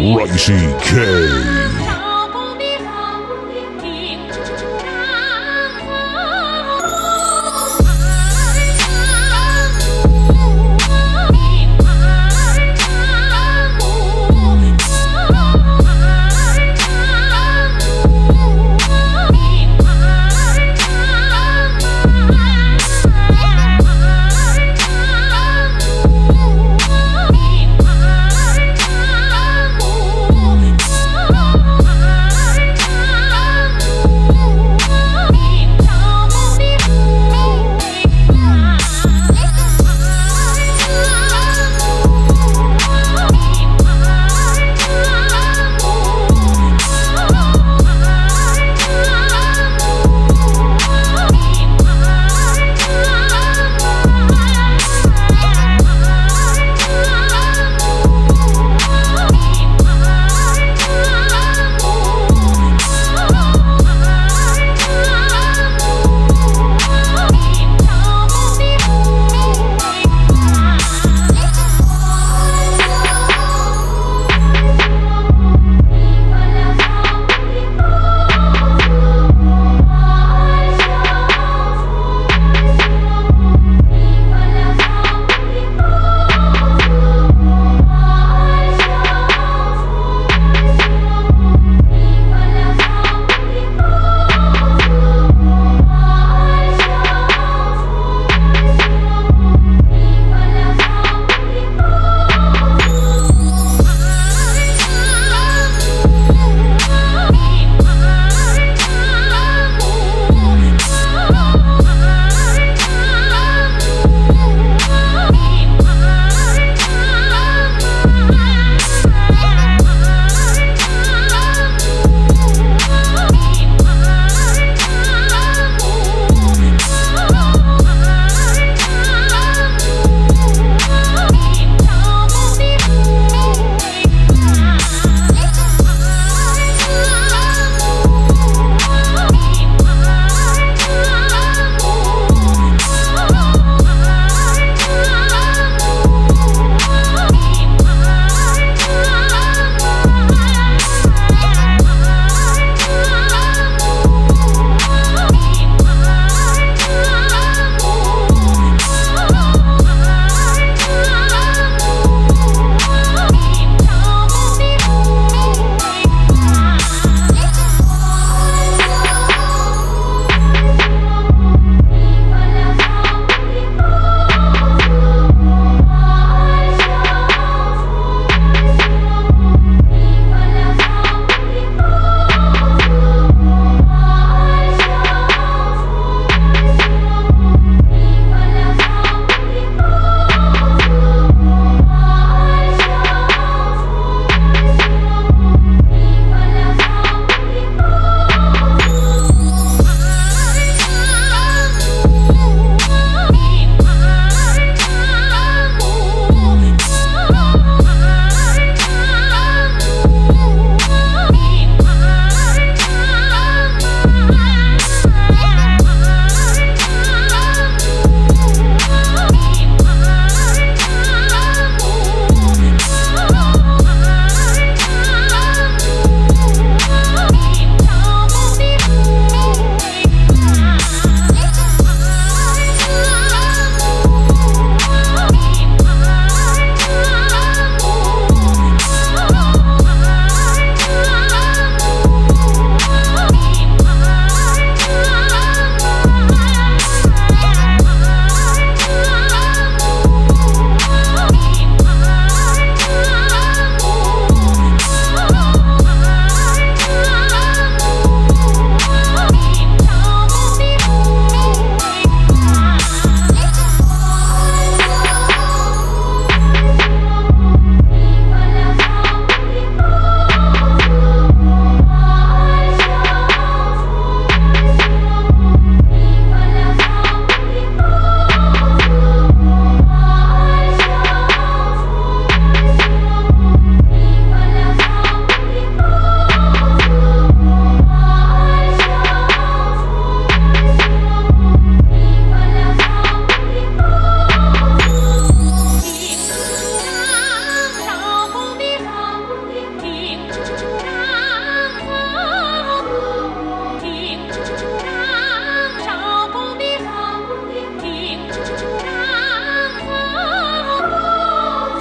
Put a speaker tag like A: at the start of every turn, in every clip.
A: Ricey K.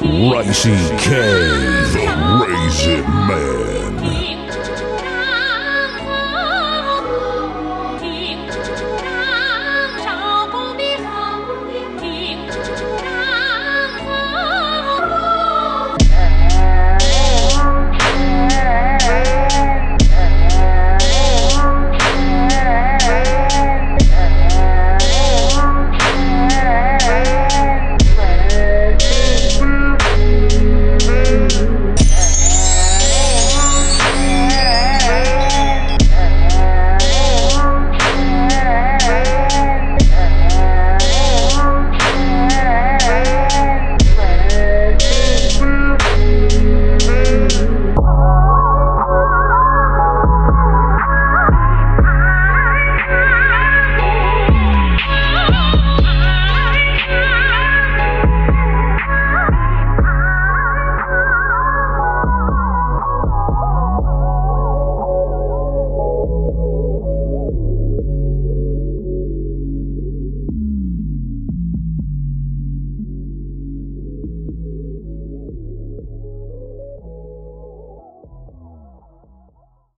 A: Ricey K, the Raisin Man.